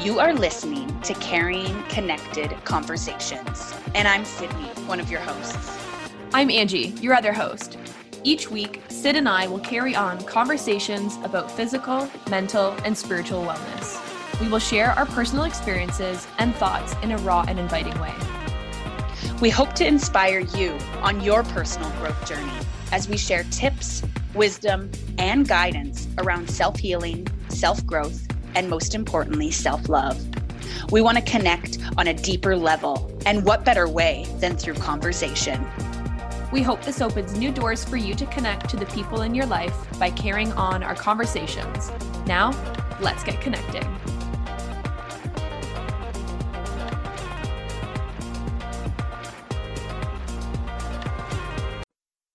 You are listening to Carrying Connected Conversations, and I'm Sydney, one of your hosts. I'm Angie, your other host. Each week, Syd and I will carry on conversations about physical, mental, and spiritual wellness. We will share our personal experiences and thoughts in a raw and inviting way. We hope to inspire you on your personal growth journey as we share tips, wisdom, and guidance around self healing, self growth, and most importantly, self love. We want to connect on a deeper level, and what better way than through conversation? We hope this opens new doors for you to connect to the people in your life by carrying on our conversations. Now, let's get connecting.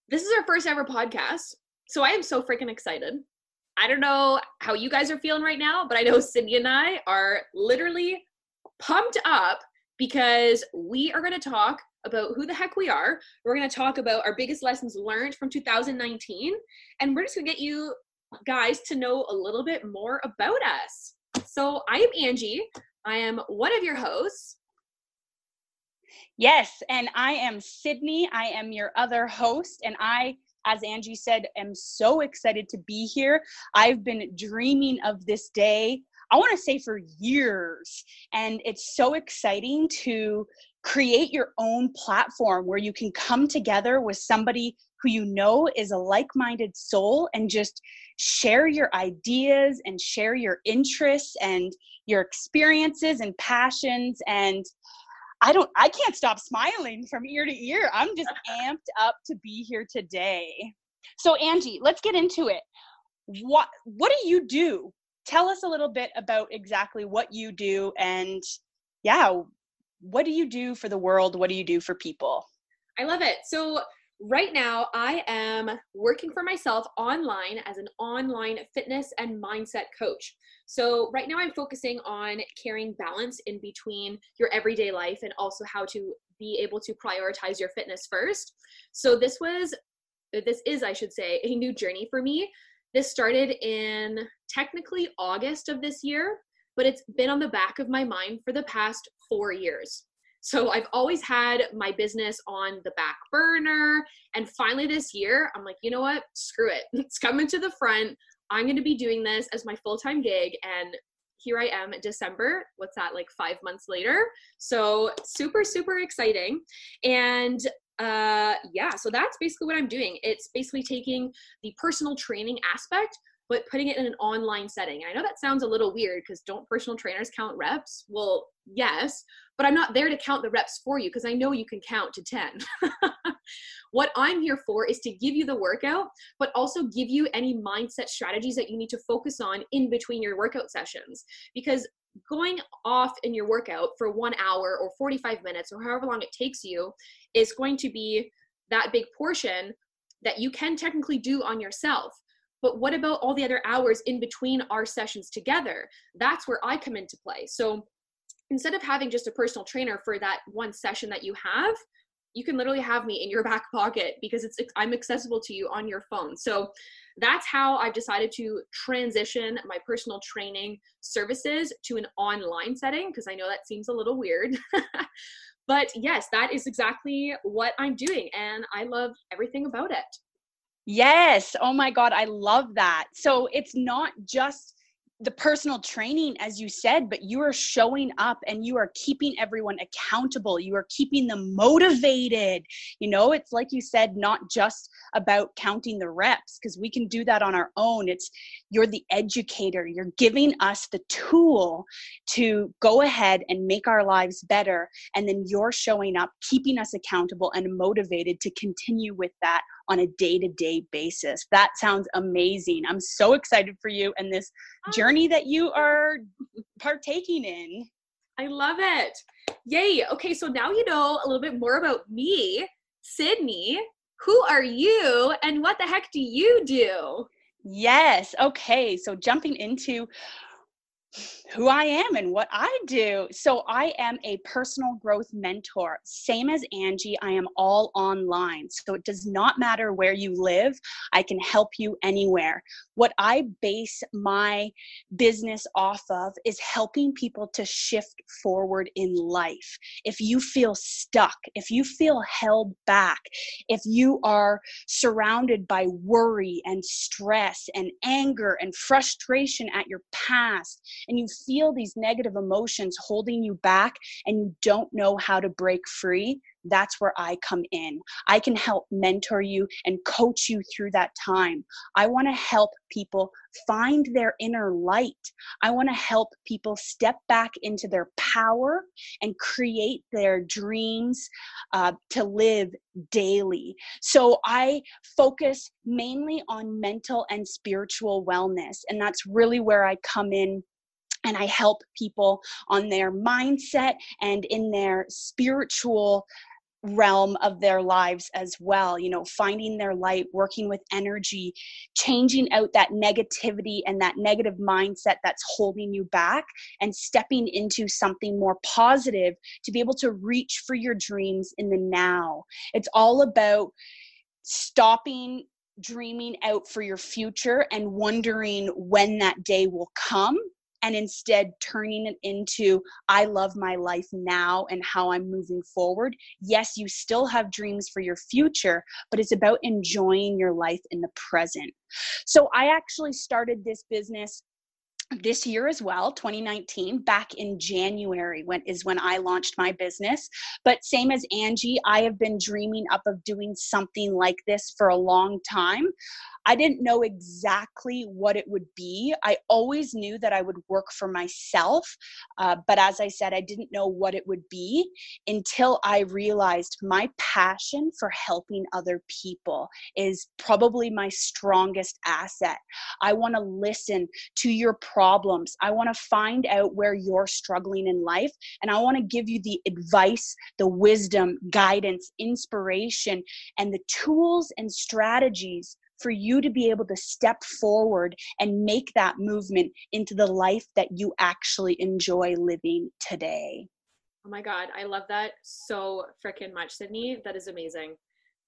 This is our first ever podcast, so I am so freaking excited. I don't know how you guys are feeling right now, but I know Sydney and I are literally pumped up because we are going to talk about who the heck we are. We're going to talk about our biggest lessons learned from 2019, and we're just going to get you guys to know a little bit more about us. So, I am Angie. I am one of your hosts. Yes, and I am Sydney. I am your other host, and I, as Angie said, am so excited to be here. I've been dreaming of this day, I want to say for years, and it's so exciting to create your own platform where you can come together with somebody who you know is a like minded soul and just share your ideas and share your interests and your experiences and passions and I don't I can't stop smiling from ear to ear. I'm just amped up to be here today. So Angie, let's get into it. What what do you do? Tell us a little bit about exactly what you do and yeah, what do you do for the world? What do you do for people? I love it. So right now I am working for myself online as an online fitness and mindset coach. So right now I'm focusing on carrying balance in between your everyday life and also how to be able to prioritize your fitness first. So this was this is I should say a new journey for me. This started in technically August of this year, but it's been on the back of my mind for the past 4 years. So I've always had my business on the back burner. And finally this year, I'm like, you know what? Screw it. It's coming to the front. I'm going to be doing this as my full time gig. And here I am December. What's that, like five months later? So super, super exciting. And uh, yeah, so that's basically what I'm doing. It's basically taking the personal training aspect but putting it in an online setting. I know that sounds a little weird because don't personal trainers count reps? Well, yes, but I'm not there to count the reps for you because I know you can count to 10. what I'm here for is to give you the workout, but also give you any mindset strategies that you need to focus on in between your workout sessions. Because going off in your workout for one hour or 45 minutes or however long it takes you is going to be that big portion that you can technically do on yourself. But what about all the other hours in between our sessions together? That's where I come into play. So instead of having just a personal trainer for that one session that you have, you can literally have me in your back pocket because it's I'm accessible to you on your phone. So that's how I've decided to transition my personal training services to an online setting because I know that seems a little weird. but yes, that is exactly what I'm doing and I love everything about it. Yes. Oh my God. I love that. So it's not just the personal training, as you said, but you are showing up and you are keeping everyone accountable. You are keeping them motivated. You know, it's like you said, not just about counting the reps, because we can do that on our own. It's you're the educator. You're giving us the tool to go ahead and make our lives better. And then you're showing up, keeping us accountable and motivated to continue with that on a day to day basis. That sounds amazing. I'm so excited for you and this ah. journey that you are partaking in. I love it. Yay. Okay, so now you know a little bit more about me, Sydney. Who are you and what the heck do you do? Yes. Okay. So jumping into who I am and what I do. So, I am a personal growth mentor. Same as Angie, I am all online. So, it does not matter where you live, I can help you anywhere. What I base my business off of is helping people to shift forward in life. If you feel stuck, if you feel held back, if you are surrounded by worry and stress and anger and frustration at your past, and you feel these negative emotions holding you back and you don't know how to break free, that's where I come in. I can help mentor you and coach you through that time. I want to help people find their inner light. I want to help people step back into their power and create their dreams uh, to live daily. So I focus mainly on mental and spiritual wellness, and that's really where I come in and I help people on their mindset and in their spiritual realm of their lives as well you know finding their light working with energy changing out that negativity and that negative mindset that's holding you back and stepping into something more positive to be able to reach for your dreams in the now. It's all about stopping dreaming out for your future and wondering when that day will come and instead turning it into I love my life now and how I'm moving forward. Yes, you still have dreams for your future, but it's about enjoying your life in the present. So I actually started this business this year as well 2019 back in january when is when i launched my business but same as angie i have been dreaming up of doing something like this for a long time I didn't know exactly what it would be. I always knew that I would work for myself, uh, but as I said, I didn't know what it would be until I realized my passion for helping other people is probably my strongest asset. I want to listen to your problems. I want to find out where you're struggling in life, and I want to give you the advice, the wisdom, guidance, inspiration, and the tools and strategies for you to be able to step forward and make that movement into the life that you actually enjoy living today. Oh my God, I love that so freaking much, Sydney. That is amazing.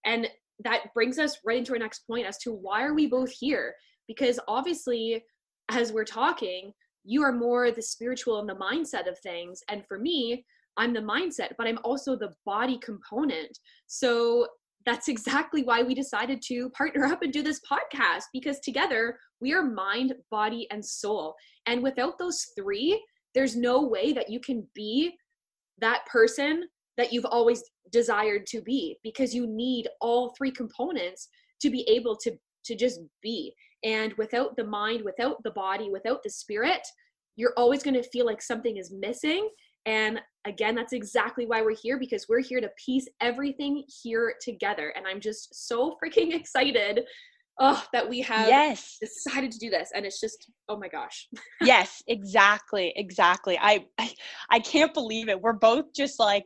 And that brings us right into our next point as to why are we both here? Because obviously, as we're talking, you are more the spiritual and the mindset of things. And for me, I'm the mindset, but I'm also the body component. So that's exactly why we decided to partner up and do this podcast because together we are mind, body, and soul. And without those three, there's no way that you can be that person that you've always desired to be because you need all three components to be able to to just be. And without the mind, without the body, without the spirit, you're always going to feel like something is missing and again, that's exactly why we're here because we're here to piece everything here together. And I'm just so freaking excited oh that we have yes. decided to do this. And it's just oh my gosh. Yes exactly exactly. I, I i can't believe it. We're both just like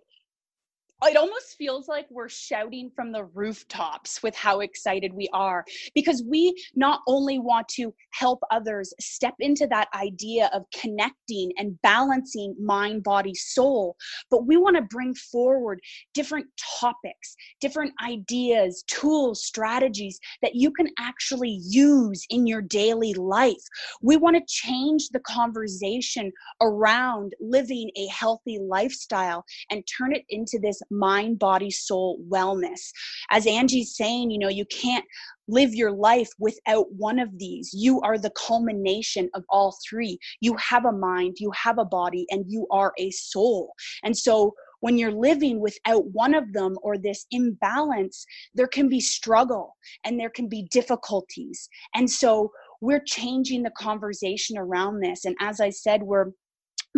it almost feels like we're shouting from the rooftops with how excited we are because we not only want to help others step into that idea of connecting and balancing mind, body, soul, but we want to bring forward different topics, different ideas, tools, strategies that you can actually use in your daily life. We want to change the conversation around living a healthy lifestyle and turn it into this mind, body, soul wellness. As Angie's saying, you know, you can't live your life without one of these. You are the culmination of all three. You have a mind, you have a body, and you are a soul. And so when you're living without one of them or this imbalance, there can be struggle and there can be difficulties. And so we're changing the conversation around this. And as I said, we're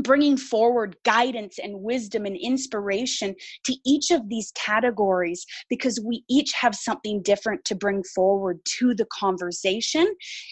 bringing forward guidance and wisdom and inspiration to each of these categories because we each have something different to bring forward to the conversation.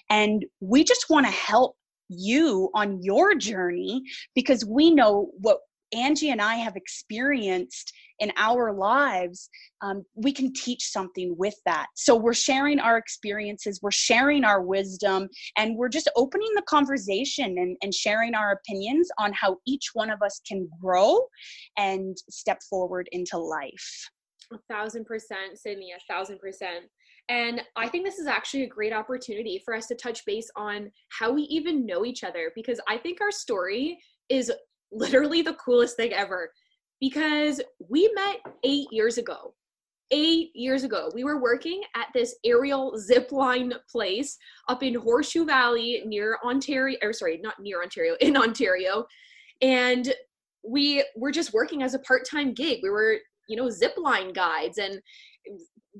And we just want to help you on your journey because we know what Angie and I have experienced in our lives, um, we can teach something with that. So we're sharing our experiences, we're sharing our wisdom, and we're just opening the conversation and, and sharing our opinions on how each one of us can grow and step forward into life. A thousand percent, Sydney, a thousand percent. And I think this is actually a great opportunity for us to touch base on how we even know each other because I think our story is literally the coolest thing ever because we met eight years ago. Eight years ago, we were working at this aerial zip line place up in Horseshoe Valley near Ontario, or sorry, not near Ontario, in Ontario. And we were just working as a part time gig. We were, you know, zip line guides and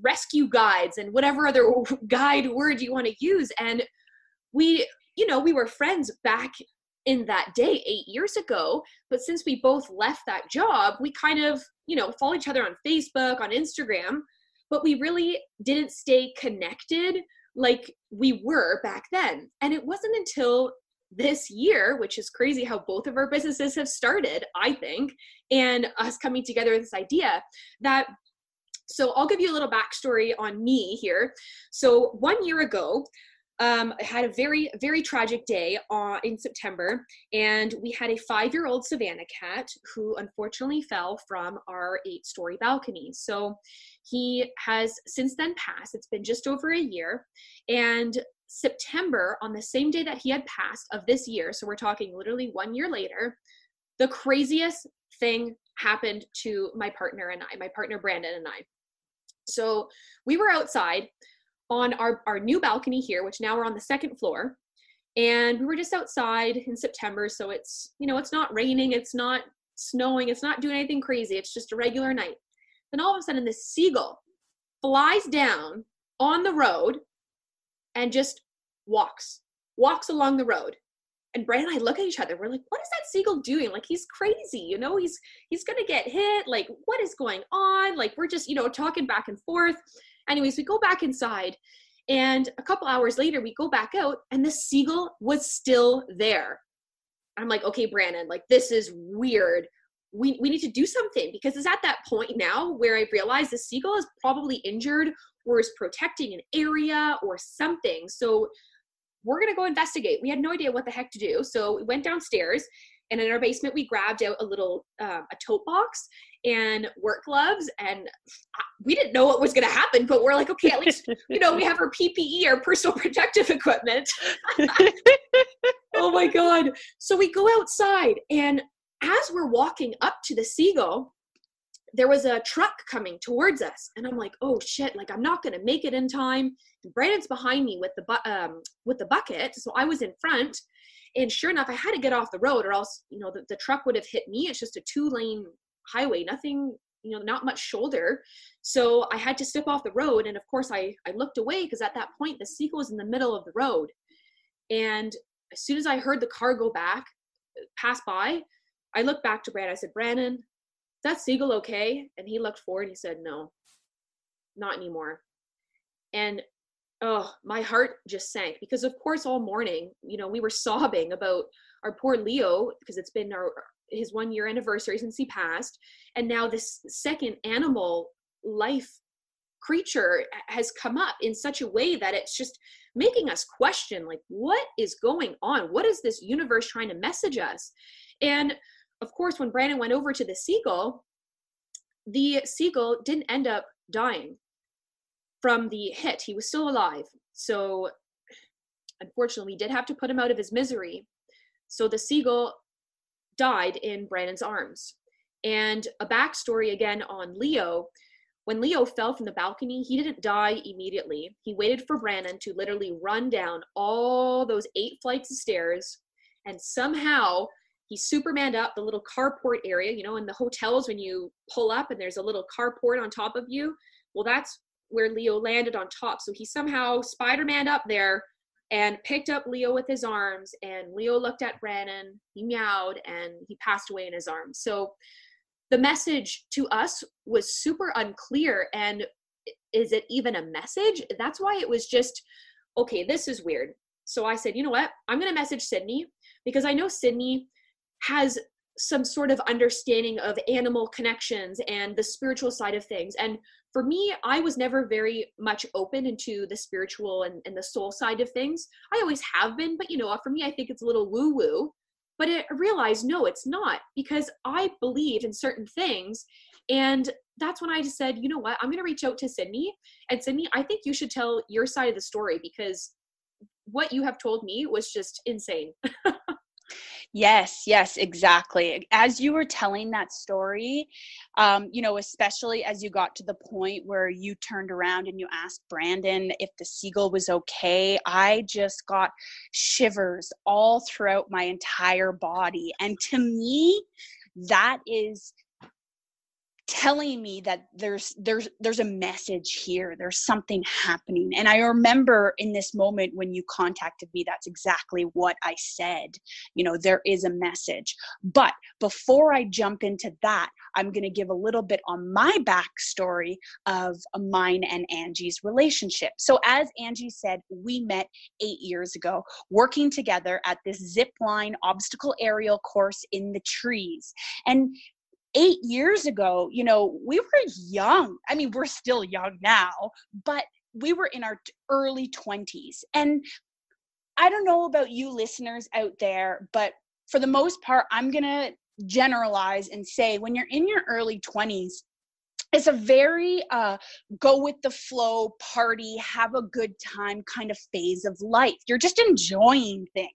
rescue guides and whatever other guide word you want to use. And we, you know, we were friends back in that day eight years ago. But since we both left that job, we kind of, you know, follow each other on Facebook, on Instagram, but we really didn't stay connected like we were back then. And it wasn't until this year, which is crazy how both of our businesses have started, I think, and us coming together with this idea that so I'll give you a little backstory on me here. So one year ago, um, I had a very, very tragic day uh, in September, and we had a five year old Savannah cat who unfortunately fell from our eight story balcony. So he has since then passed. It's been just over a year. And September, on the same day that he had passed of this year, so we're talking literally one year later, the craziest thing happened to my partner and I, my partner Brandon and I. So we were outside on our, our new balcony here, which now we're on the second floor. And we were just outside in September. So it's, you know, it's not raining, it's not snowing, it's not doing anything crazy. It's just a regular night. Then all of a sudden, this seagull flies down on the road and just walks, walks along the road. And Brandon and I look at each other. We're like, what is that seagull doing? Like he's crazy, you know, he's he's gonna get hit. Like, what is going on? Like, we're just, you know, talking back and forth. Anyways, we go back inside, and a couple hours later, we go back out, and the seagull was still there. I'm like, okay, Brandon, like this is weird. We, we need to do something because it's at that point now where I realize the seagull is probably injured or is protecting an area or something. So we're going to go investigate. We had no idea what the heck to do. So we went downstairs and in our basement, we grabbed out a little uh, a tote box and work gloves and we didn't know what was going to happen but we're like okay at least you know we have our ppe our personal protective equipment. Oh my god. So we go outside and as we're walking up to the seagull there was a truck coming towards us and i'm like oh shit like i'm not going to make it in time. And brandon's behind me with the bu- um, with the bucket so i was in front and sure enough i had to get off the road or else you know the, the truck would have hit me. It's just a two lane highway, nothing, you know, not much shoulder. So I had to step off the road. And of course, I, I looked away because at that point, the seagull was in the middle of the road. And as soon as I heard the car go back, pass by, I looked back to Brandon. I said, Brandon, that seagull okay? And he looked forward and he said, no, not anymore. And oh, my heart just sank because, of course, all morning, you know, we were sobbing about our poor Leo because it's been our, his one year anniversary since he passed. And now this second animal life creature has come up in such a way that it's just making us question like what is going on? What is this universe trying to message us? And of course when brandon went over to the seagull the seagull didn't end up dying from the hit. He was still alive. So unfortunately we did have to put him out of his misery. So the seagull died in Brandon's arms. And a backstory again on Leo. When Leo fell from the balcony, he didn't die immediately. He waited for Brandon to literally run down all those eight flights of stairs, and somehow he supermaned up the little carport area. You know, in the hotels when you pull up and there's a little carport on top of you. Well, that's where Leo landed on top. So he somehow Spider-Man up there and picked up Leo with his arms. And Leo looked at Brandon, he meowed, and he passed away in his arms. So the message to us was super unclear. And is it even a message? That's why it was just, okay, this is weird. So I said, you know what? I'm going to message Sydney because I know Sydney has some sort of understanding of animal connections and the spiritual side of things. And for me, I was never very much open into the spiritual and, and the soul side of things. I always have been, but you know, for me, I think it's a little woo woo. But I realized, no, it's not because I believe in certain things. And that's when I just said, you know what, I'm going to reach out to Sydney. And Sydney, I think you should tell your side of the story because what you have told me was just insane. Yes, yes, exactly. As you were telling that story, um, you know, especially as you got to the point where you turned around and you asked Brandon if the seagull was okay, I just got shivers all throughout my entire body. And to me, that is telling me that there's there's there's a message here. There's something happening. And i remember in this moment when you contacted me that's exactly what i said. You know there is a message. But before i jump into that i'm going to give a little bit on my backstory of mine and angie's relationship. So as angie said we met eight years ago working together at this zip line obstacle aerial course in the trees. And eight years ago, you know, we were young. I mean, we're still young now, but we were in our early 20s. And I don't know about you listeners out there, but for the most part, I'm going to generalize and say when you're in your early 20s, it's a very uh, go with the flow party have a good time kind of phase of life. You're just enjoying things.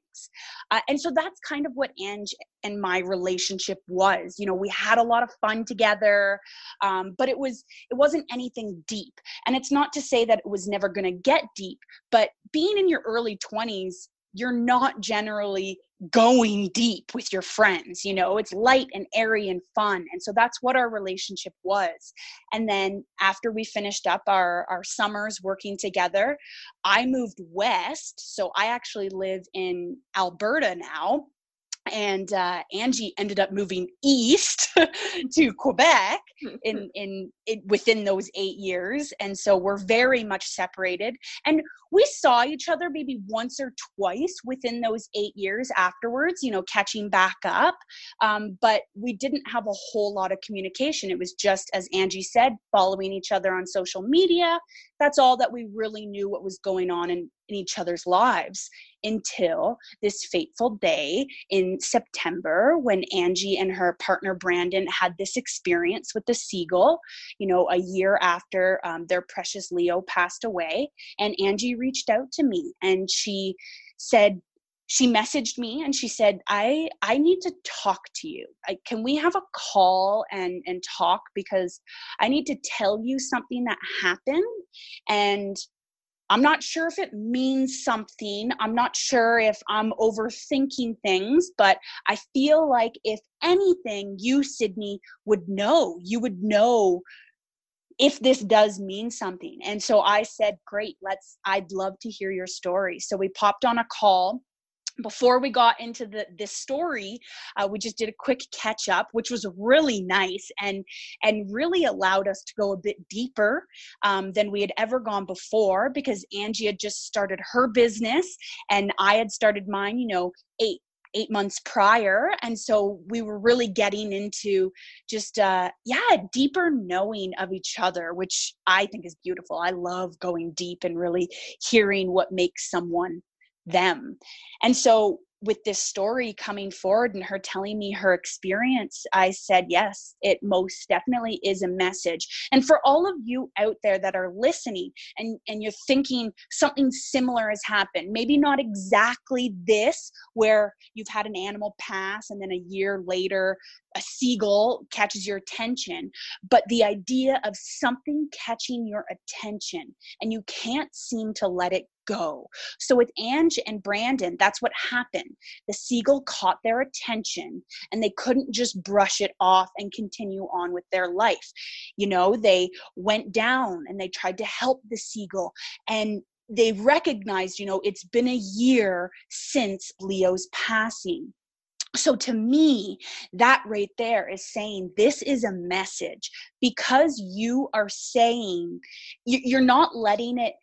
Uh, and so that's kind of what ange and my relationship was. You know we had a lot of fun together um, but it was it wasn't anything deep. And it's not to say that it was never going to get deep but being in your early 20s you're not generally going deep with your friends you know it's light and airy and fun and so that's what our relationship was. And then after we finished up our our summers working together i moved west so i actually live in alberta now and uh, Angie ended up moving east to Quebec in, in in within those eight years, and so we're very much separated. And we saw each other maybe once or twice within those eight years afterwards, you know, catching back up. Um, but we didn't have a whole lot of communication. It was just, as Angie said, following each other on social media. That's all that we really knew what was going on in, in each other's lives until this fateful day in September when Angie and her partner Brandon had this experience with the seagull, you know, a year after um, their precious Leo passed away. And Angie reached out to me and she said, she messaged me and she said i i need to talk to you I, can we have a call and and talk because i need to tell you something that happened and i'm not sure if it means something i'm not sure if i'm overthinking things but i feel like if anything you sydney would know you would know if this does mean something. And so I said, Great, let's, I'd love to hear your story. So we popped on a call before we got into the this story uh, we just did a quick catch up which was really nice and and really allowed us to go a bit deeper um, than we had ever gone before because angie had just started her business and i had started mine you know eight eight months prior. And so we were really getting into just uh yeah deeper knowing of each other which i think is beautiful. I love going deep and really hearing what makes someone them and so with this story coming forward and her telling me her experience, I said, yes, it most definitely is a message. And for all of you out there that are listening and, and you're thinking something similar has happened, maybe not exactly this, where you've had an animal pass and then a year later a seagull catches your attention, but the idea of something catching your attention and you can't seem to let it go. So with Ange and Brandon, that's what happened. The seagull caught their attention and they couldn't just brush it off and continue on with their life. You know, they went down and they tried to help the seagull and they recognized, you know, it's been a year since Leo's passing so to me that right there is saying this is a message because you are saying you're not letting it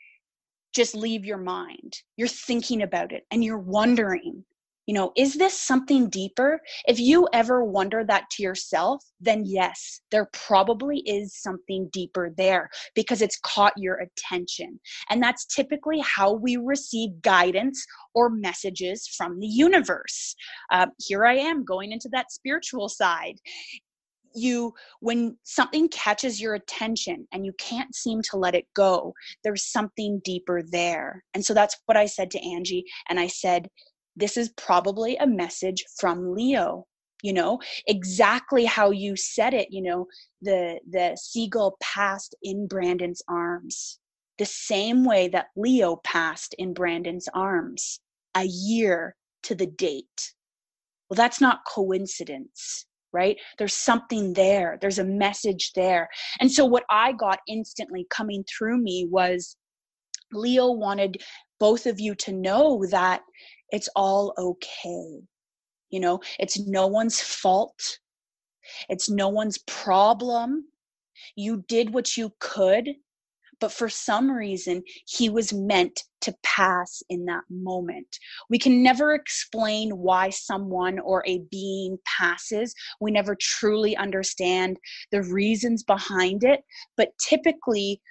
just leave your mind you're thinking about it and you're wondering You know, is this something deeper? If you ever wonder that to yourself, then yes, there probably is something deeper there because it's caught your attention. And that's typically how we receive guidance or messages from the universe. Uh, here I am going into that spiritual side you when something catches your attention and you can't seem to let it go there's something deeper there. And so that's what i said to angie and i said this is probably a message from leo. You know exactly how you said it you know the the seagull passed in brandon's arms. The same way that leo passed in brandon's arms a year to the date. Well that's not coincidence right? There's something there, there's a message there. And so, what I got instantly coming through me was Leo wanted both of you to know that it's all okay. You know, it's no one's fault, it's no one's problem. You did what you could but for some reason he was meant to pass in that moment. We can never explain why someone or a being passes. We never truly understand the reasons behind it, but typically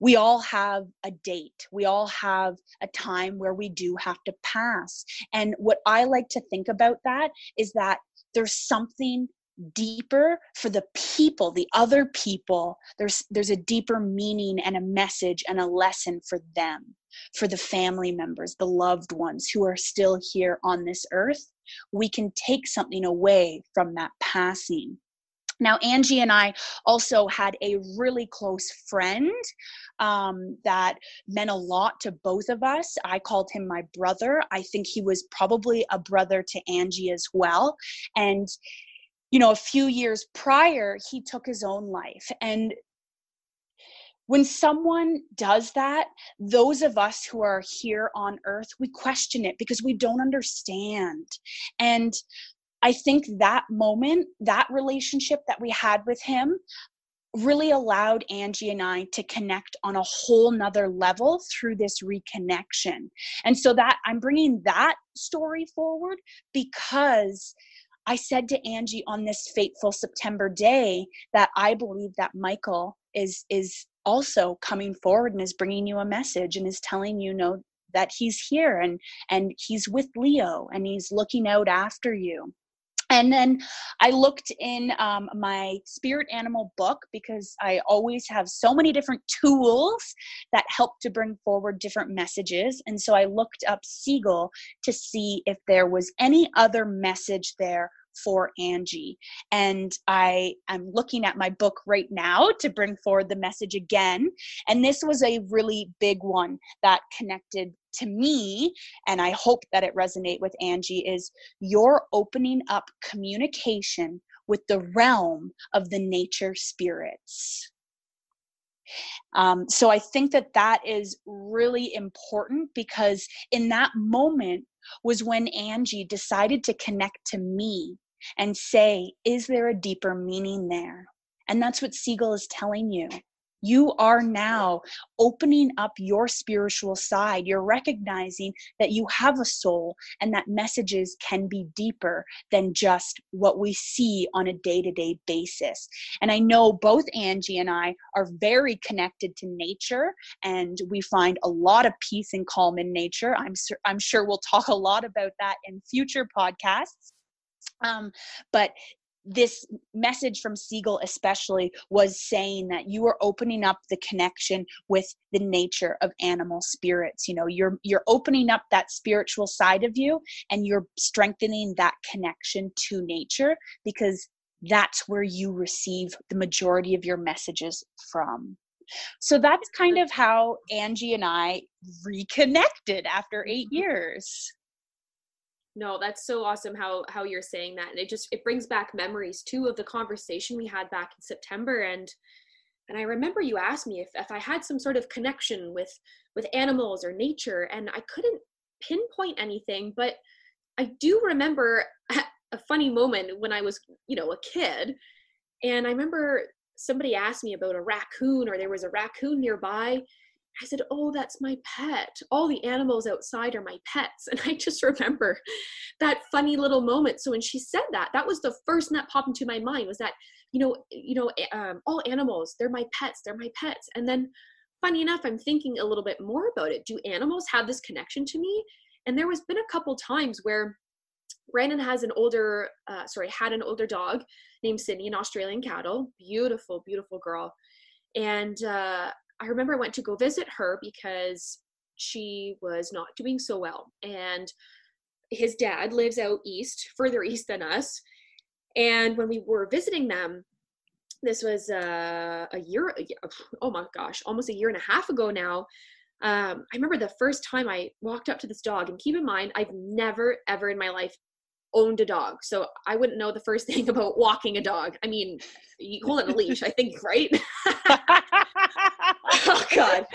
we all have a date. We all have a time where we do have to pass. And what I like to think about that is that there's something deeper for the people the other people there's there's a deeper meaning and a message and a lesson for them for the family members the loved ones who are still here on this earth we can take something away from that passing now, Angie and I also had a really close friend um, that meant a lot to both of us. I called him my brother. I think he was probably a brother to Angie as well. And you know, a few years prior, he took his own life. And when someone does that, those of us who are here on earth, we question it because we don't understand. And I think that moment, that relationship that we had with him, really allowed Angie and I to connect on a whole nother level through this reconnection. And so that I'm bringing that story forward because I said to Angie on this fateful September day that I believe that Michael is is also coming forward and is bringing you a message and is telling you, know that he's here and and he's with Leo and he's looking out after you. And then I looked in um, my spirit animal book because I always have so many different tools that help to bring forward different messages. And so I looked up Seagull to see if there was any other message there for Angie. And I am looking at my book right now to bring forward the message again. And this was a really big one that connected to me and I hope that it resonate with Angie is you're opening up communication with the realm of the nature spirits. Um, so I think that that is really important because in that moment was when Angie decided to connect to me and say, Is there a deeper meaning there? And that's what Seagull is telling you. You are now opening up your spiritual side. You're recognizing that you have a soul and that messages can be deeper than just what we see on a day to day basis. And I know both Angie and I are very connected to nature and we find a lot of peace and calm in nature. I'm, I'm sure we'll talk a lot about that in future podcasts. Um, but this message from Seagull, especially was saying that you are opening up the connection with the nature of animal spirits. You know you're you're opening up that spiritual side of you and you're strengthening that connection to nature because that's where you receive the majority of your messages from. So that's kind of how Angie and I reconnected after 8 mm-hmm. years no that's so awesome how how you're saying that and it just it brings back memories too of the conversation we had back in september and and i remember you asked me if, if i had some sort of connection with with animals or nature and i couldn't pinpoint anything but i do remember a funny moment when i was you know a kid and i remember somebody asked me about a raccoon or there was a raccoon nearby I said, Oh, that's my pet. All the animals outside are my pets. And I just remember that funny little moment. So when she said that, that was the first thing that popped into my mind was that, you know, you know, um, all animals, they're my pets, they're my pets. And then funny enough, I'm thinking a little bit more about it. Do animals have this connection to me? And there was been a couple times where Brandon has an older, uh, sorry, had an older dog named Sydney, an Australian cattle, beautiful, beautiful girl. And uh, I remember I went to go visit her because she was not doing so well. And his dad lives out east, further east than us. And when we were visiting them, this was uh, a year, oh my gosh, almost a year and a half ago now. Um, I remember the first time I walked up to this dog, and keep in mind, I've never ever in my life owned a dog, so I wouldn't know the first thing about walking a dog. I mean, you hold it a leash, I think, right? God.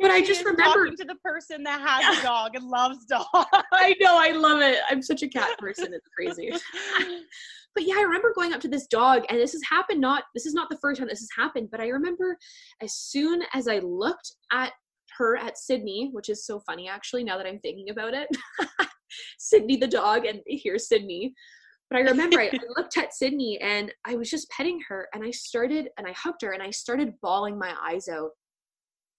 But I just remember talking to the person that has a dog and loves dogs. I know, I love it. I'm such a cat person. It's crazy. but yeah, I remember going up to this dog, and this has happened. Not this is not the first time this has happened, but I remember as soon as I looked at her at Sydney, which is so funny actually. Now that I'm thinking about it, Sydney the dog, and here's Sydney. But I remember I, I looked at Sydney and I was just petting her, and I started and I hugged her, and I started bawling my eyes out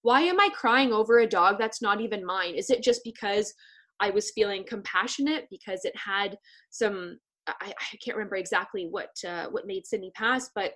why am I crying over a dog that's not even mine? Is it just because I was feeling compassionate because it had some I, I can't remember exactly what uh, what made Sydney pass, but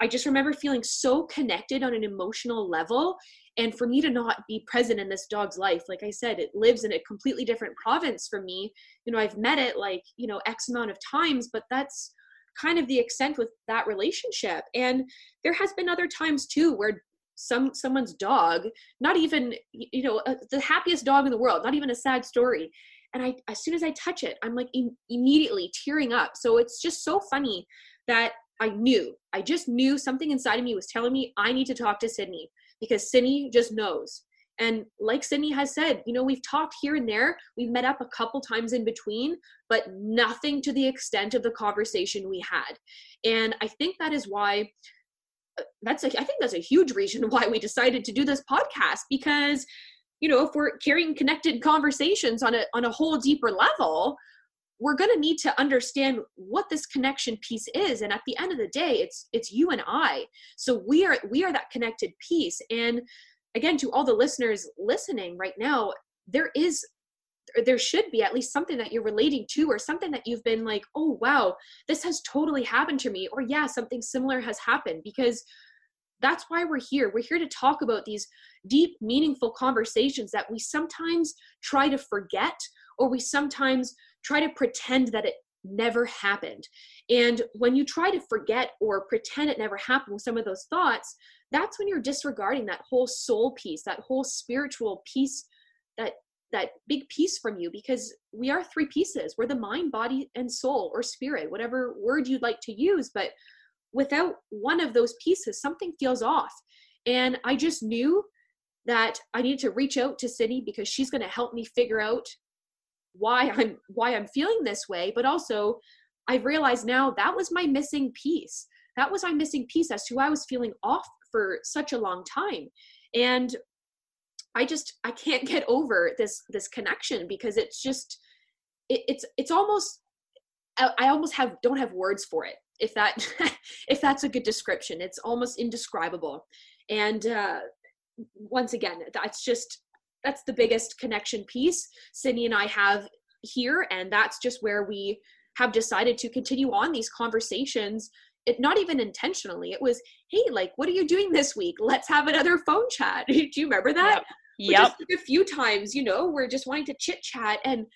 I just remember feeling so connected on an emotional level. And for me to not be present in this dog's life, like I said, it lives in a completely different province for me. You know, I've met it like, you know, X amount of times, but that's kind of the extent with that relationship. And there has been other times too where some someone's dog not even you know uh, the happiest dog in the world not even a sad story. And i as soon as i touch it i'm like Im- immediately tearing up. So it's just so funny that i knew i just knew something inside of me was telling me i need to talk to sydney because sydney just knows. And like Sydney has said, you know, we've talked here and there, we've met up a couple times in between, but nothing to the extent of the conversation we had. And I think that is why Uh, that's a, I think that's a huge reason why we decided to do this podcast because you know if we're carrying connected conversations on a on a whole deeper level we're going to need to understand what this connection piece is. And at the end of the day it's it's you and i. So we are we are that connected piece. And again to all the listeners listening right now there is there should be at least something that you're relating to or something that you've been like oh wow this has totally happened to me or yeah something similar has happened because that's why we're here. We're here to talk about these deep meaningful conversations that we sometimes try to forget or we sometimes try to pretend that it never happened. And when you try to forget or pretend it never happened with some of those thoughts that's when you're disregarding that whole soul piece that whole spiritual piece that that big piece from you because we are three pieces. We're the mind body and soul or spirit whatever word you'd like to use but without one of those pieces something feels off. And i just knew that i needed to reach out to Sydney because she's going to help me figure out why i'm why i'm feeling this way but also i've realized now that was my missing piece. That was my missing piece as to why i was feeling off for such a long time. And I just I can't get over this this connection because it's just it, it's it's almost I almost have don't have words for it if that if that's a good description. It's almost indescribable. And uh once again that's just that's the biggest connection piece Sydney and I have here. And that's just where we have decided to continue on these conversations it not even intentionally. It was hey like what are you doing this week? Let's have another phone chat. Do you remember that? Yep. Yep. Just like a few times, you know, we're just wanting to chit chat and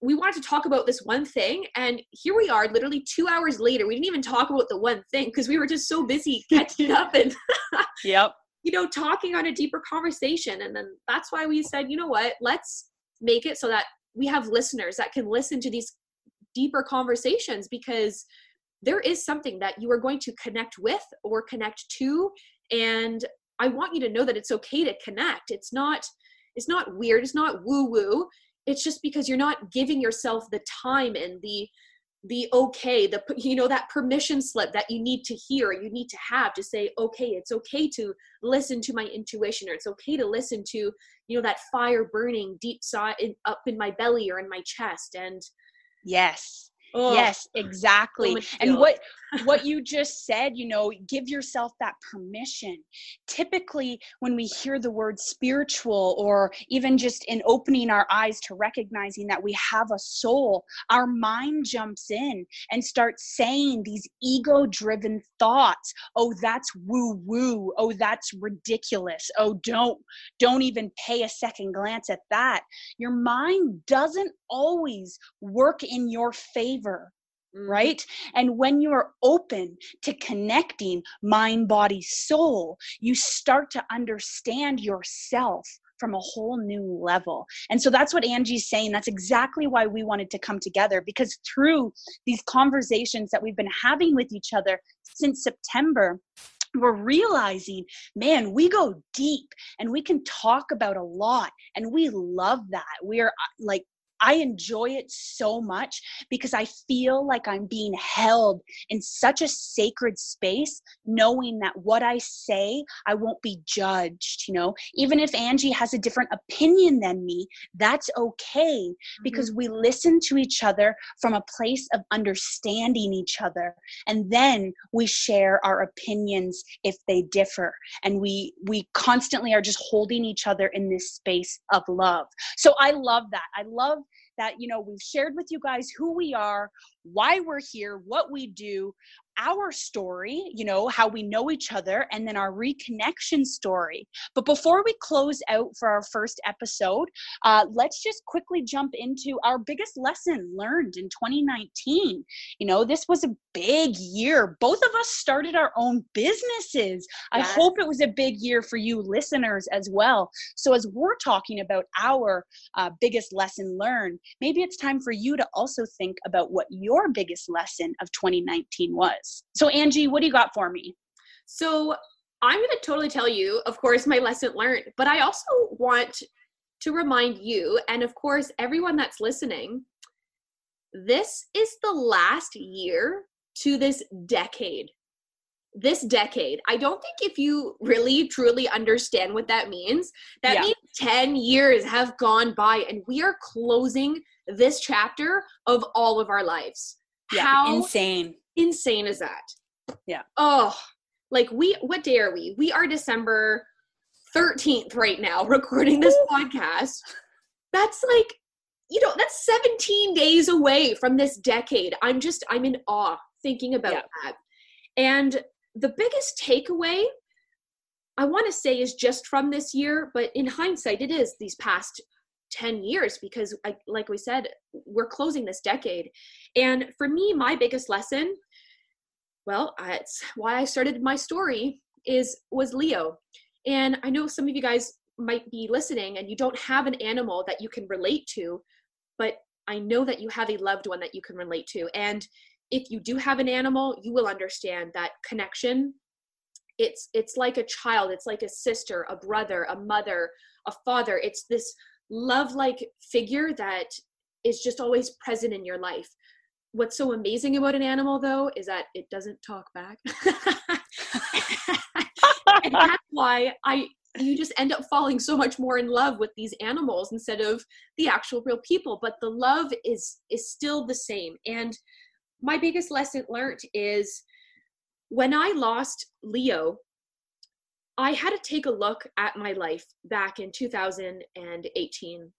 we wanted to talk about this one thing and here we are literally two hours later we didn't even talk about the one thing because we were just so busy catching up and yep you know talking on a deeper conversation and then that's why we said you know what let's make it so that we have listeners that can listen to these deeper conversations because there is something that you are going to connect with or connect to and I want you to know that it's okay to connect. It's not it's not weird, it's not woo woo. It's just because you're not giving yourself the time and the the okay the you know that permission slip that you need to hear you need to have to say okay it's okay to listen to my intuition or it's okay to listen to you know that fire burning deep side up in my belly or in my chest and yes Oh, yes, exactly. And what what you just said, you know, give yourself that permission. Typically, when we hear the word spiritual or even just in opening our eyes to recognizing that we have a soul, our mind jumps in and starts saying these ego-driven thoughts. Oh, that's woo woo. Oh, that's ridiculous. Oh, don't don't even pay a second glance at that. Your mind doesn't always work in your favor mm-hmm. right? And when you're open to connecting mind, body, soul, you start to understand yourself from a whole new level. And so that's what Angie's saying. That's exactly why we wanted to come together because through these conversations that we've been having with each other since September, we're realizing, man, we go deep and we can talk about a lot. And we love that. We are uh, like I enjoy it so much because I feel like I'm being held in such a sacred space, knowing that what I say, I won't be judged. You know, even if Angie has a different opinion than me, that's okay because mm-hmm. we listen to each other from a place of understanding each other. And then we share our opinions if they differ. And we, we constantly are just holding each other in this space of love. So I love that. I love that you know we've shared with you guys who we are why we're here what we do our story, you know, how we know each other, and then our reconnection story. But before we close out for our first episode, uh, let's just quickly jump into our biggest lesson learned in 2019. You know, this was a big year. Both of us started our own businesses. I hope it was a big year for you listeners as well. So, as we're talking about our uh, biggest lesson learned, maybe it's time for you to also think about what your biggest lesson of 2019 was. So, Angie, what do you got for me? So, I'm going to totally tell you, of course, my lesson learned, but I also want to remind you, and of course, everyone that's listening, this is the last year to this decade. This decade. I don't think if you really truly understand what that means, that yeah. means 10 years have gone by and we are closing this chapter of all of our lives. Yeah, How insane insane is that? Yeah. Oh, like we, what day are we? We are December 13th right now, recording this podcast. That's like, you know, that's 17 days away from this decade. I'm just, I'm in awe thinking about yeah. that. And the biggest takeaway I want to say is just from this year, but in hindsight, it is these past 10 years because I, like we said we're closing this decade and for me my biggest lesson well, it's why I started my story is was Leo. And I know some of you guys might be listening and you don't have an animal that you can relate to, but I know that you have a loved one that you can relate to. And if you do have an animal, you will understand that connection. It's it's like a child, it's like a sister, a brother, a mother, a father. It's this love-like figure that is just always present in your life what's so amazing about an animal though is that it doesn't talk back and that's why i you just end up falling so much more in love with these animals instead of the actual real people but the love is is still the same and my biggest lesson learned is when i lost leo i had to take a look at my life back in 2018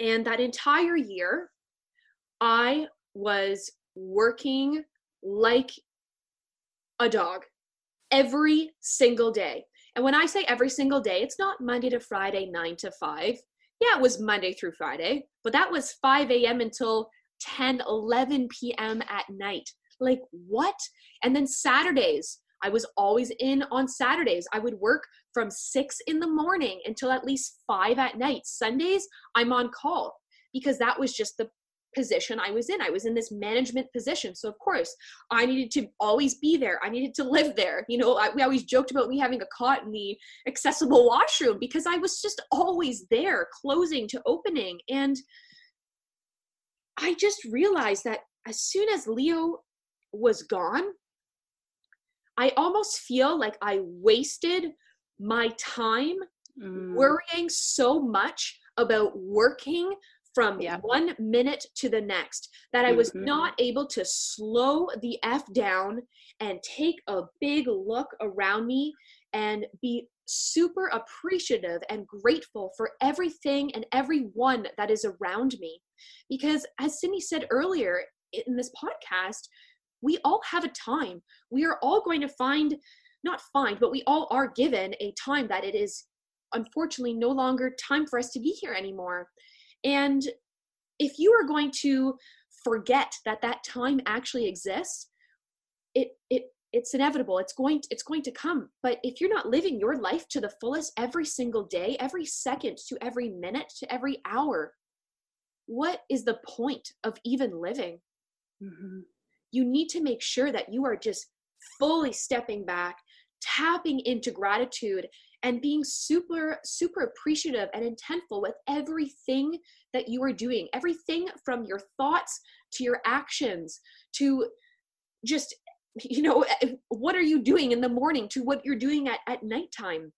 and that entire year i was working like a dog every single day. And when I say every single day, it's not Monday to Friday, nine to five. Yeah, it was Monday through Friday, but that was 5 a.m. until 10, 11 p.m. at night. Like, what? And then Saturdays, I was always in on Saturdays. I would work from six in the morning until at least five at night. Sundays, I'm on call because that was just the position I was in. I was in this management position. So, of course, I needed to always be there. I needed to live there. You know, I, we always joked about me having a cot in the accessible washroom because I was just always there, closing to opening. And I just realized that as soon as Leo was gone, I almost feel like I wasted my time mm. worrying so much about working from yeah. one minute to the next that I was mm-hmm. not able to slow the F down and take a big look around me and be super appreciative and grateful for everything and everyone that is around me. Because as Sydney said earlier in this podcast, we all have a time. We are all going to find, not find, but we all are given a time that it is unfortunately no longer time for us to be here anymore. And if you are going to forget that that time actually exists, it it it's inevitable it's going to, it's going to come but if you're not living your life to the fullest every single day every second to every minute to every hour what is the point of even living mm-hmm. you need to make sure that you are just fully stepping back tapping into gratitude and being super super appreciative and intentful with everything that you are doing everything from your thoughts to your actions to just you know eh, what are you doing in the morning to what you're doing at, at nighttime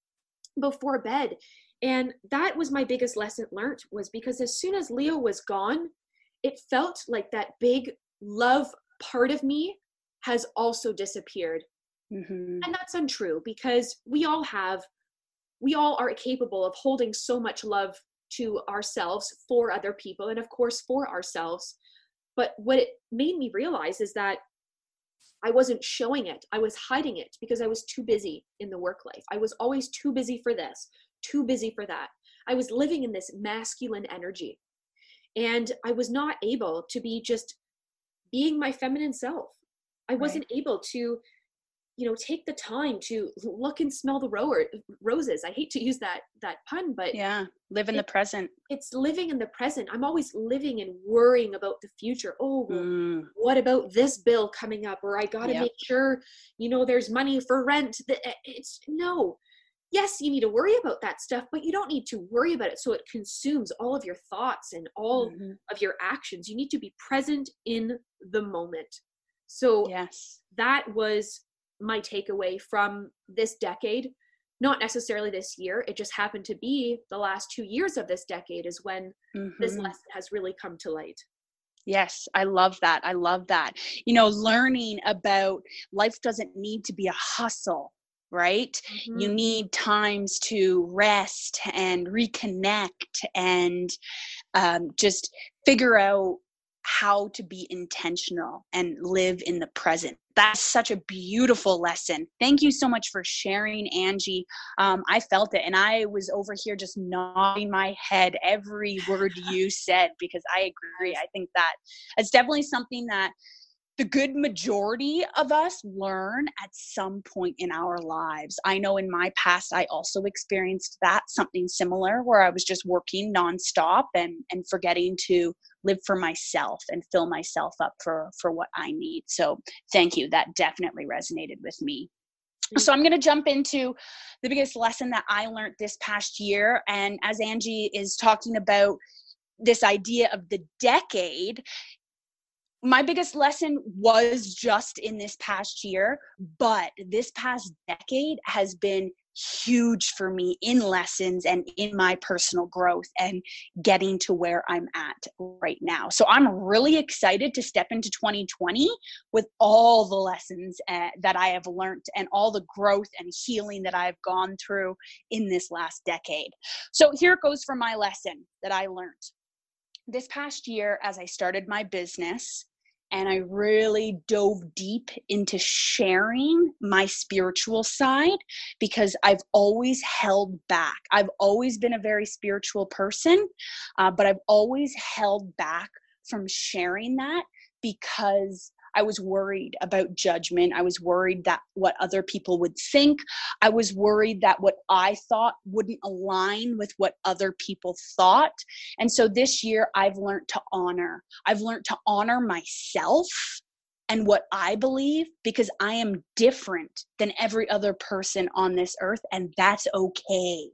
before bed? And that was my biggest lesson learned was because as soon as leo was gone it felt like that big love part of me has also disappeared. Mm-hmm. and that's untrue because we all have we all are capable of holding so much love to ourselves for other people and of course for ourselves. But what it made me realize is that I wasn't showing it. I was hiding it because I was too busy in the work life. I was always too busy for this, too busy for that. I was living in this masculine energy. And I was not able to be just being my feminine self. I wasn't right. able to you know take the time to look and smell the ro- roses. I hate to use that that pun but yeah live in it, the present. it's living in the present. I'm always living and worrying about the future. Oh mm. what about this bill coming up? Or i got to yep. make sure you know there's money for rent. Eh, it's no. Yes you need to worry about that stuff but you don't need to worry about it. So it consumes all of your thoughts and all mm-hmm. of your actions. You need to be present in the moment. So yes. that was my takeaway from this decade not necessarily this year it just happened to be the last two years of this decade is when mm-hmm. this lesson has really come to light Yes, I love that. I love that. You know, learning about life doesn't need to be a hustle, right? Mm-hmm. You need times to rest and reconnect and um, just figure out how to be intentional and live in the present. That's such a beautiful lesson. Thank you so much for sharing, Angie. Um, I felt it, and I was over here just nodding my head every word you said because I agree. I think that it's definitely something that the good majority of us learn at some point in our lives. I know in my past, I also experienced that something similar where I was just working nonstop and, and forgetting to live for myself and fill myself up for, for what I need. So thank you. That definitely resonated with me. Mm-hmm. So I'm going to jump into the biggest lesson that I learned this past year. And as Angie is talking about this idea of the decade, my biggest lesson was just in this past year, but this past decade has been huge for me in lessons and in my personal growth and getting to where I'm at right now. So I'm really excited to step into 2020 with all the lessons uh, that I have learned and all the growth and healing that I've gone through in this last decade. So here goes for my lesson that I learned. This past year, as I started my business, and I really dove deep into sharing my spiritual side because I've always held back. I've always been a very spiritual person, uh, but I've always held back from sharing that because I was worried about judgment. I was worried that what other people would think. I was worried that what I thought wouldn't align with what other people thought. And so this year, I've learned to honor. I've learned to honor myself and what I believe because I am different than every other person on this earth, and that's okay.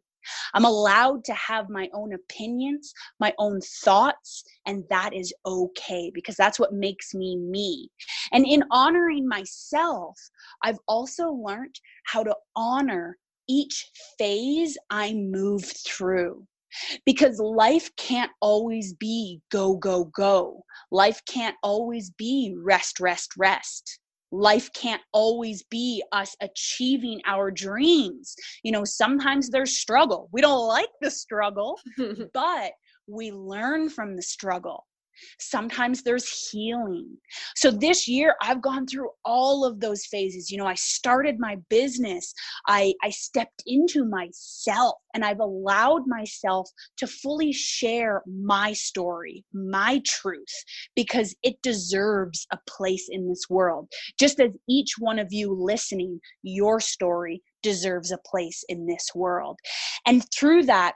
I'm allowed to have my own opinions, my own thoughts, and that is okay because that's what makes me me. And in honoring myself, I've also learned how to honor each phase I move through. Because life can't always be go, go, go. Life can't always be rest, rest, rest life can't always be us achieving our dreams. You know, sometimes there's struggle. We don't like the struggle, but we learn from the struggle. Sometimes there's healing. So this year I've gone through all of those phases. You know, I started my business. I I stepped into myself and I've allowed myself to fully share my story, my truth because it deserves a place in this world. Just as each one of you listening, your story deserves a place in this world. And through that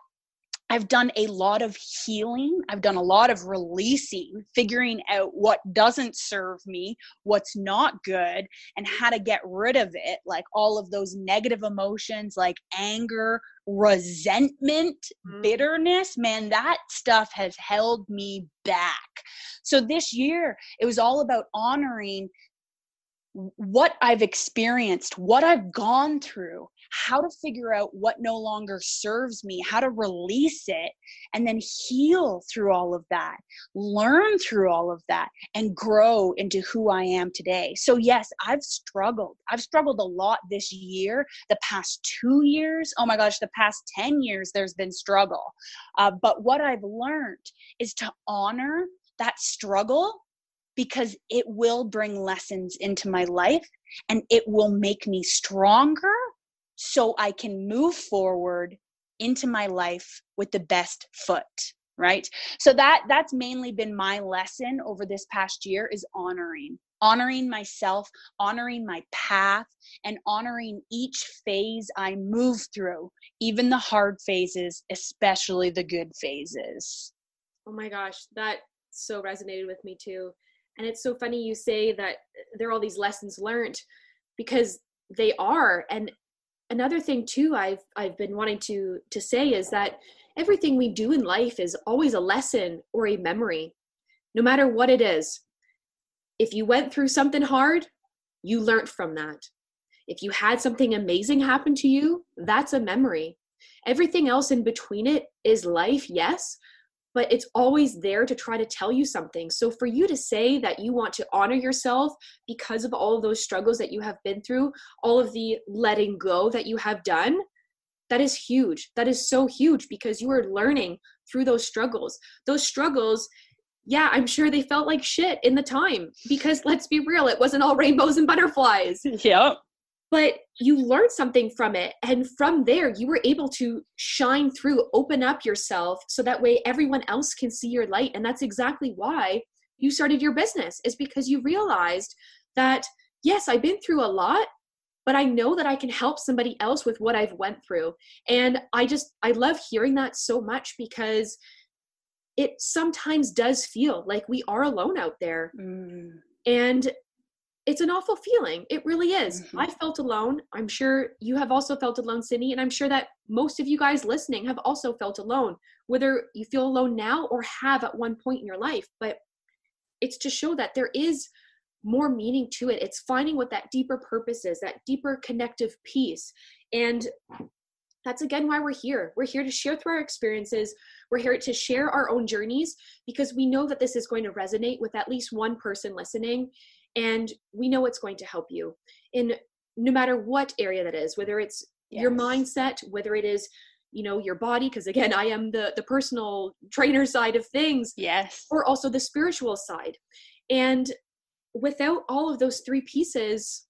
I've done a lot of healing. I've done a lot of releasing, figuring out what doesn't serve me, what's not good, and how to get rid of it. Like all of those negative emotions like anger, resentment, mm-hmm. bitterness. Man, that stuff has held me back. So this year, it was all about honoring what I've experienced, what I've gone through, how to figure out what no longer serves me, how to release it, and then heal through all of that, learn through all of that, and grow into who I am today. So, yes, I've struggled. I've struggled a lot this year, the past two years. Oh my gosh, the past 10 years, there's been struggle. Uh, but what I've learned is to honor that struggle because it will bring lessons into my life and it will make me stronger so I can move forward into my life with the best foot right? So that that's mainly been my lesson over this past year is honoring honoring myself honoring my path and honoring each phase i move through even the hard phases especially the good phases. Oh my gosh that so resonated with me too. And it's so funny you say that uh, there are all these lessons learned because they are and another thing too i've i've been wanting to to say is that everything we do in life is always a lesson or a memory no matter what it is. If you went through something hard you learned from that. If you had something amazing happen to you that's a memory. Everything else in between it is life yes but it's always there to try to tell you something. So for you to say that you want to honor yourself because of all of those struggles that you have been through, all of the letting go that you have done, that is huge. That is so huge because you are learning through those struggles. Those struggles, yeah, I'm sure they felt like shit in the time because let's be real, it wasn't all rainbows and butterflies. Yep but you learned something from it and from there you were able to shine through open up yourself so that way everyone else can see your light and that's exactly why you started your business is because you realized that yes i've been through a lot but i know that i can help somebody else with what i've went through and i just i love hearing that so much because it sometimes does feel like we are alone out there mm. and it's an awful feeling. It really is. Mm-hmm. I felt alone. I'm sure you have also felt alone, Sydney, and I'm sure that most of you guys listening have also felt alone, whether you feel alone now or have at one point in your life. But it's to show that there is more meaning to it. It's finding what that deeper purpose is, that deeper connective piece. And that's again why we're here. We're here to share through our experiences. We're here to share our own journeys because we know that this is going to resonate with at least one person listening and we know it's going to help you. In no matter what area that is whether it's yes. your mindset whether it is you know your body because again i am the the personal trainer side of things yes. or also the spiritual side. And without all of those three pieces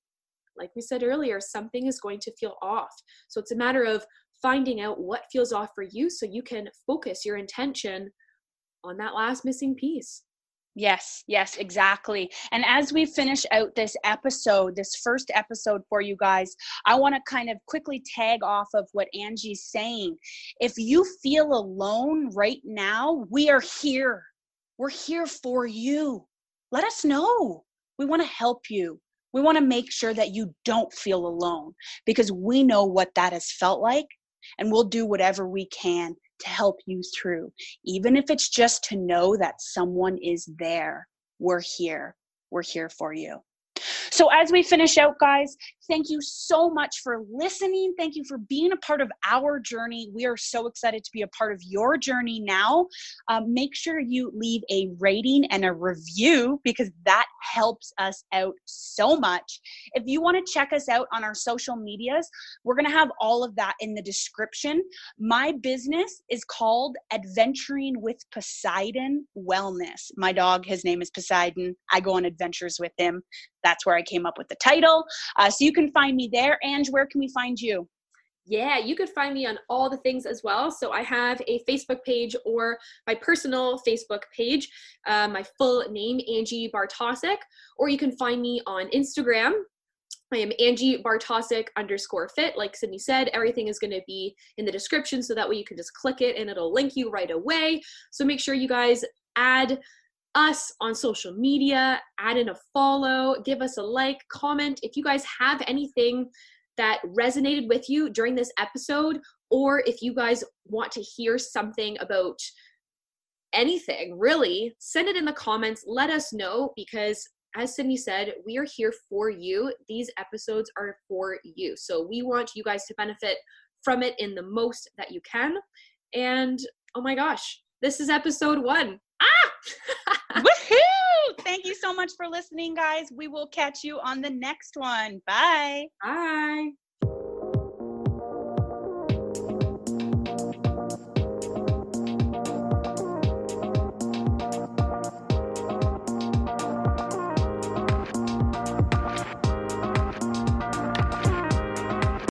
like we said earlier something is going to feel off. So it's a matter of finding out what feels off for you so you can focus your intention on that last missing piece Yes, yes, exactly. And as we finish out this episode, this first episode for you guys, I want to kind of quickly tag off of what Angie's saying. If you feel alone right now, we are here. We're here for you. Let us know. We want to help you. We want to make sure that you don't feel alone because we know what that has felt like and we'll do whatever we can to help you through. Even if it's just to know that someone is there, we're here. We're here for you. So, as we finish out, guys, thank you so much for listening. Thank you for being a part of our journey. We are so excited to be a part of your journey now. Um, make sure you leave a rating and a review because that helps us out so much. If you want to check us out on our social medias, we're going to have all of that in the description. My business is called Adventuring with Poseidon Wellness. My dog, his name is Poseidon. I go on adventures with him that's where I came up with the title. Uh, so you can find me there. Ange, where can we find you? Yeah, you could find me on all the things as well. So I have a Facebook page or my personal Facebook page, uh, my full name, Angie Bartosik, or you can find me on Instagram. I am Angie Bartosik underscore fit. Like Sydney said, everything is going to be in the description so that way you can just click it and it'll link you right away. So make sure you guys add us on social media, add in a follow, give us a like, comment. If you guys have anything that resonated with you during this episode, or if you guys want to hear something about anything, really, send it in the comments. Let us know because, as Sydney said, we are here for you. These episodes are for you. So we want you guys to benefit from it in the most that you can. And oh my gosh, this is episode one. Ah! Woohoo! Thank you so much for listening, guys. We will catch you on the next one. Bye. Bye.